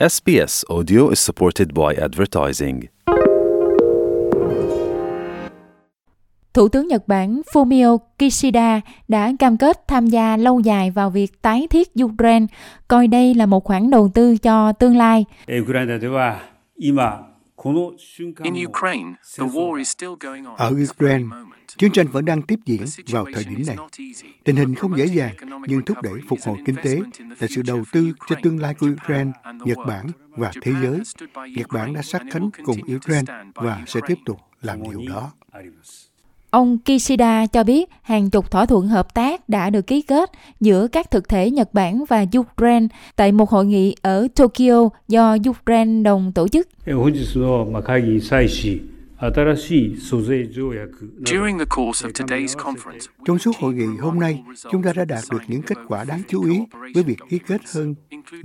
SBS Audio is supported by advertising. Thủ tướng Nhật Bản Fumio Kishida đã cam kết tham gia lâu dài vào việc tái thiết Ukraine, coi đây là một khoản đầu tư cho tương lai. Ở Ukraine, chiến tranh vẫn đang tiếp diễn vào thời điểm này. Tình hình không dễ dàng, nhưng thúc đẩy phục hồi kinh tế là sự đầu tư cho tương lai của Ukraine, Nhật Bản và thế giới. Nhật Bản đã sát cánh cùng Ukraine và sẽ tiếp tục làm điều đó. Ông Kishida cho biết hàng chục thỏa thuận hợp tác đã được ký kết giữa các thực thể Nhật Bản và Ukraine tại một hội nghị ở Tokyo do Ukraine đồng tổ chức. Trong suốt hội nghị hôm nay, chúng ta đã đạt được những kết quả đáng chú ý với việc ký kết hơn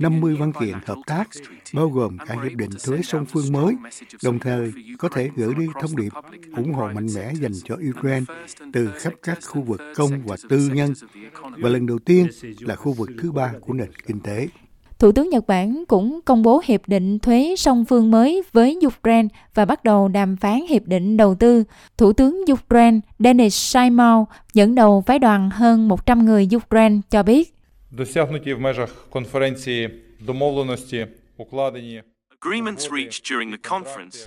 50 văn kiện hợp tác, bao gồm cả hiệp định thuế song phương mới, đồng thời có thể gửi đi thông điệp ủng hộ mạnh mẽ dành cho Ukraine từ khắp các khu vực công và tư nhân, và lần đầu tiên là khu vực thứ ba của nền kinh tế. Thủ tướng Nhật Bản cũng công bố hiệp định thuế song phương mới với Ukraine và bắt đầu đàm phán hiệp định đầu tư. Thủ tướng Ukraine Denis Shaimov dẫn đầu phái đoàn hơn 100 người Ukraine cho biết Досягнуті в межах конференції домовленості, укладені agreements reached during the conference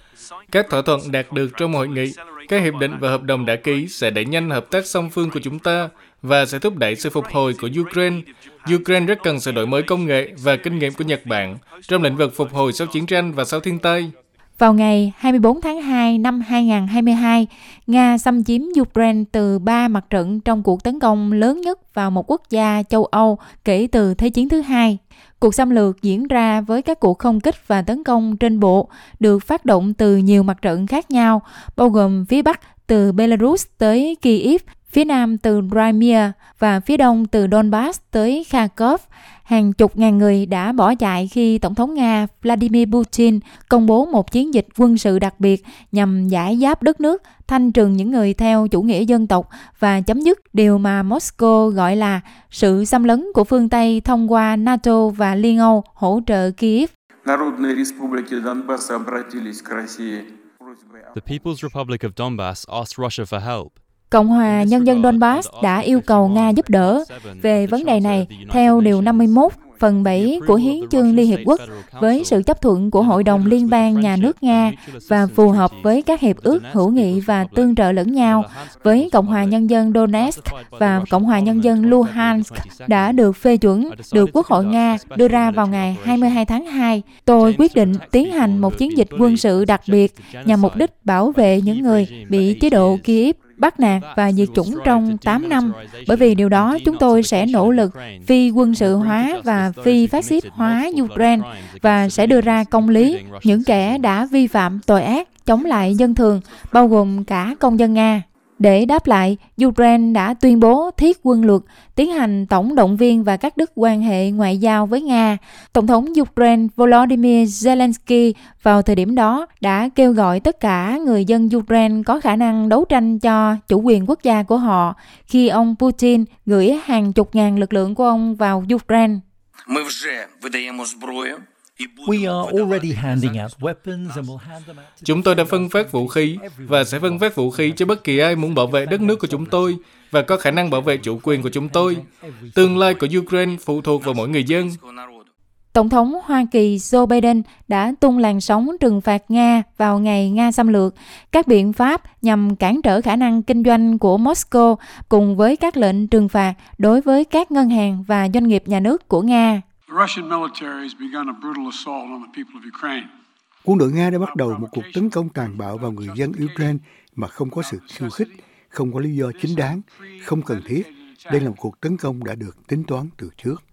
Các thỏa thuận đạt được trong hội nghị, các hiệp định và hợp đồng đã ký sẽ đẩy nhanh hợp tác song phương của chúng ta và sẽ thúc đẩy sự phục hồi của Ukraine. Ukraine rất cần sự đổi mới công nghệ và kinh nghiệm của Nhật Bản trong lĩnh vực phục hồi sau chiến tranh và sau thiên tai. Vào ngày 24 tháng 2 năm 2022, Nga xâm chiếm Ukraine từ ba mặt trận trong cuộc tấn công lớn nhất vào một quốc gia châu Âu kể từ Thế chiến thứ hai. Cuộc xâm lược diễn ra với các cuộc không kích và tấn công trên bộ được phát động từ nhiều mặt trận khác nhau, bao gồm phía Bắc từ Belarus tới Kyiv, phía Nam từ Crimea và phía Đông từ Donbass tới Kharkov. Hàng chục ngàn người đã bỏ chạy khi Tổng thống Nga Vladimir Putin công bố một chiến dịch quân sự đặc biệt nhằm giải giáp đất nước, thanh trừng những người theo chủ nghĩa dân tộc và chấm dứt điều mà Moscow gọi là sự xâm lấn của phương Tây thông qua NATO và Liên Âu hỗ trợ Kyiv. Народные республики Донбасса обратились к России просьбой о The People's Republic of Donbass asked Russia for help. Cộng hòa Nhân dân Donbass đã yêu cầu Nga giúp đỡ. Về vấn đề này theo Điều 51 phần 7 của Hiến chương Liên Hiệp Quốc với sự chấp thuận của Hội đồng Liên bang Nhà nước Nga và phù hợp với các hiệp ước hữu nghị và tương trợ lẫn nhau với Cộng hòa Nhân dân Donetsk và Cộng hòa Nhân dân Luhansk đã được phê chuẩn, được Quốc hội Nga đưa ra vào ngày 22 tháng 2. Tôi quyết định tiến hành một chiến dịch quân sự đặc biệt nhằm mục đích bảo vệ những người bị chế độ Kiev bắt nạt và diệt chủng trong 8 năm. Bởi vì điều đó, chúng tôi sẽ nỗ lực phi quân sự hóa và phi phát xít hóa Ukraine và sẽ đưa ra công lý những kẻ đã vi phạm tội ác chống lại dân thường, bao gồm cả công dân Nga. Để đáp lại, Ukraine đã tuyên bố thiết quân luật, tiến hành tổng động viên và cắt đứt quan hệ ngoại giao với Nga. Tổng thống Ukraine Volodymyr Zelensky vào thời điểm đó đã kêu gọi tất cả người dân Ukraine có khả năng đấu tranh cho chủ quyền quốc gia của họ khi ông Putin gửi hàng chục ngàn lực lượng của ông vào Ukraine. Ми вже видаємо зброю Chúng tôi đã phân phát vũ khí và sẽ phân phát vũ khí cho bất kỳ ai muốn bảo vệ đất nước của chúng tôi và có khả năng bảo vệ chủ quyền của chúng tôi. Tương lai của Ukraine phụ thuộc vào mỗi người dân. Tổng thống Hoa Kỳ Joe Biden đã tung làn sóng trừng phạt Nga vào ngày Nga xâm lược, các biện pháp nhằm cản trở khả năng kinh doanh của Moscow cùng với các lệnh trừng phạt đối với các ngân hàng và doanh nghiệp nhà nước của Nga. The Russian military has begun a brutal assault on the people of Ukraine. Quân đội Nga đã bắt đầu một cuộc tấn công tàn bạo vào người dân Ukraine mà không có sự khiêu khích, không có lý do chính đáng, không cần thiết. Đây là một cuộc tấn công đã được tính toán từ trước.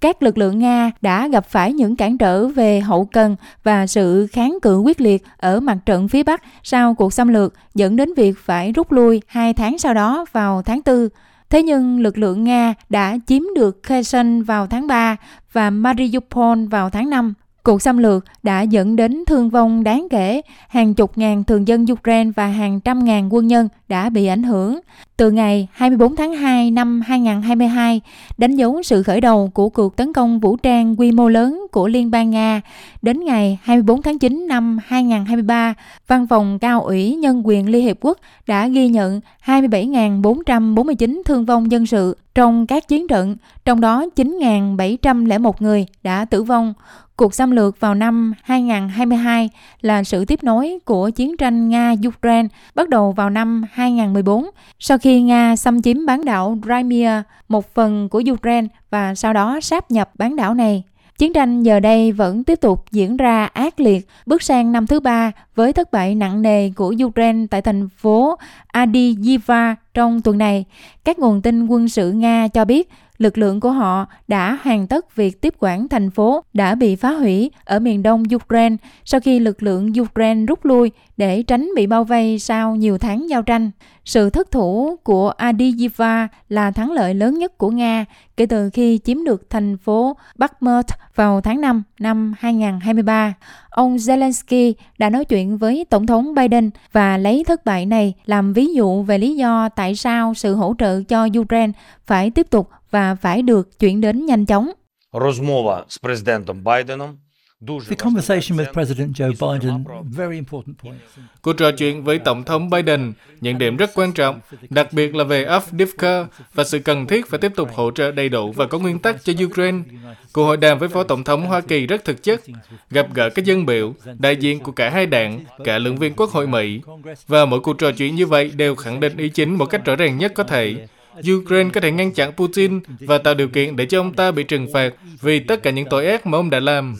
Các lực lượng Nga đã gặp phải những cản trở về hậu cần và sự kháng cự quyết liệt ở mặt trận phía Bắc sau cuộc xâm lược dẫn đến việc phải rút lui hai tháng sau đó vào tháng 4. Thế nhưng lực lượng Nga đã chiếm được Kherson vào tháng 3 và Mariupol vào tháng 5. Cuộc xâm lược đã dẫn đến thương vong đáng kể, hàng chục ngàn thường dân Ukraine và hàng trăm ngàn quân nhân đã bị ảnh hưởng. Từ ngày 24 tháng 2 năm 2022, đánh dấu sự khởi đầu của cuộc tấn công vũ trang quy mô lớn của Liên bang Nga, đến ngày 24 tháng 9 năm 2023, Văn phòng Cao ủy Nhân quyền Liên Hiệp Quốc đã ghi nhận 27.449 thương vong dân sự trong các chiến trận, trong đó 9.701 người đã tử vong. Cuộc xâm lược vào năm 2022 là sự tiếp nối của chiến tranh Nga-Ukraine bắt đầu vào năm 2014 sau khi Nga xâm chiếm bán đảo Crimea, một phần của Ukraine và sau đó sáp nhập bán đảo này. Chiến tranh giờ đây vẫn tiếp tục diễn ra ác liệt, bước sang năm thứ ba với thất bại nặng nề của Ukraine tại thành phố Adiyiva trong tuần này. Các nguồn tin quân sự Nga cho biết lực lượng của họ đã hoàn tất việc tiếp quản thành phố đã bị phá hủy ở miền đông Ukraine sau khi lực lượng Ukraine rút lui để tránh bị bao vây sau nhiều tháng giao tranh. Sự thất thủ của Adiyiva là thắng lợi lớn nhất của Nga kể từ khi chiếm được thành phố Bakhmut vào tháng 5 năm 2023. Ông Zelensky đã nói chuyện với Tổng thống Biden và lấy thất bại này làm ví dụ về lý do tại sao sự hỗ trợ cho Ukraine phải tiếp tục và phải được chuyển đến nhanh chóng. Розмова з президентом Байденом The conversation with President Joe Biden, very important points. Cuộc trò chuyện với Tổng thống Biden, nhận điểm rất quan trọng, đặc biệt là về Avdivka và sự cần thiết phải tiếp tục hỗ trợ đầy đủ và có nguyên tắc cho Ukraine. Cuộc hội đàm với Phó Tổng thống Hoa Kỳ rất thực chất, gặp gỡ các dân biểu, đại diện của cả hai đảng, cả lượng viên Quốc hội Mỹ. Và mỗi cuộc trò chuyện như vậy đều khẳng định ý chính một cách rõ ràng nhất có thể. Ukraine có thể ngăn chặn Putin và tạo điều kiện để cho ông ta bị trừng phạt vì tất cả những tội ác mà ông đã làm.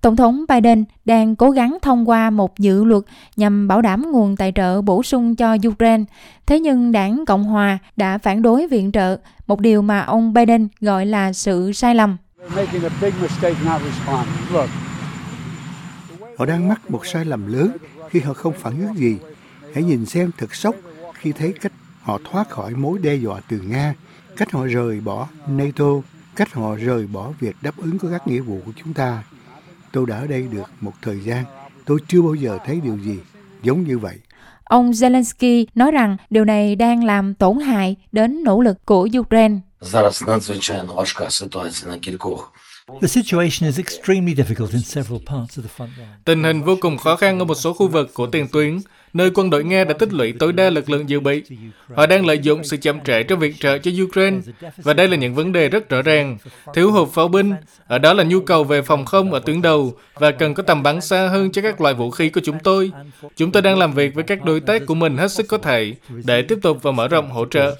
Tổng thống Biden đang cố gắng thông qua một dự luật nhằm bảo đảm nguồn tài trợ bổ sung cho Ukraine. Thế nhưng đảng Cộng Hòa đã phản đối viện trợ, một điều mà ông Biden gọi là sự sai lầm. Họ đang mắc một sai lầm lớn khi họ không phản ứng gì. Hãy nhìn xem thật sốc khi thấy cách họ thoát khỏi mối đe dọa từ Nga, cách họ rời bỏ NATO, cách họ rời bỏ việc đáp ứng của các nghĩa vụ của chúng ta. Tôi đã ở đây được một thời gian, tôi chưa bao giờ thấy điều gì giống như vậy. Ông Zelensky nói rằng điều này đang làm tổn hại đến nỗ lực của Ukraine. Several parts of the front line. Tình hình vô cùng khó khăn ở một số khu vực của tiền tuyến, nơi quân đội Nga đã tích lũy tối đa lực lượng dự bị. Họ đang lợi dụng sự chậm trễ trong viện trợ cho Ukraine, và đây là những vấn đề rất rõ ràng. Thiếu hụt pháo binh, ở đó là nhu cầu về phòng không ở tuyến đầu, và cần có tầm bắn xa hơn cho các loại vũ khí của chúng tôi. Chúng tôi đang làm việc với các đối tác của mình hết sức có thể để tiếp tục và mở rộng hỗ trợ.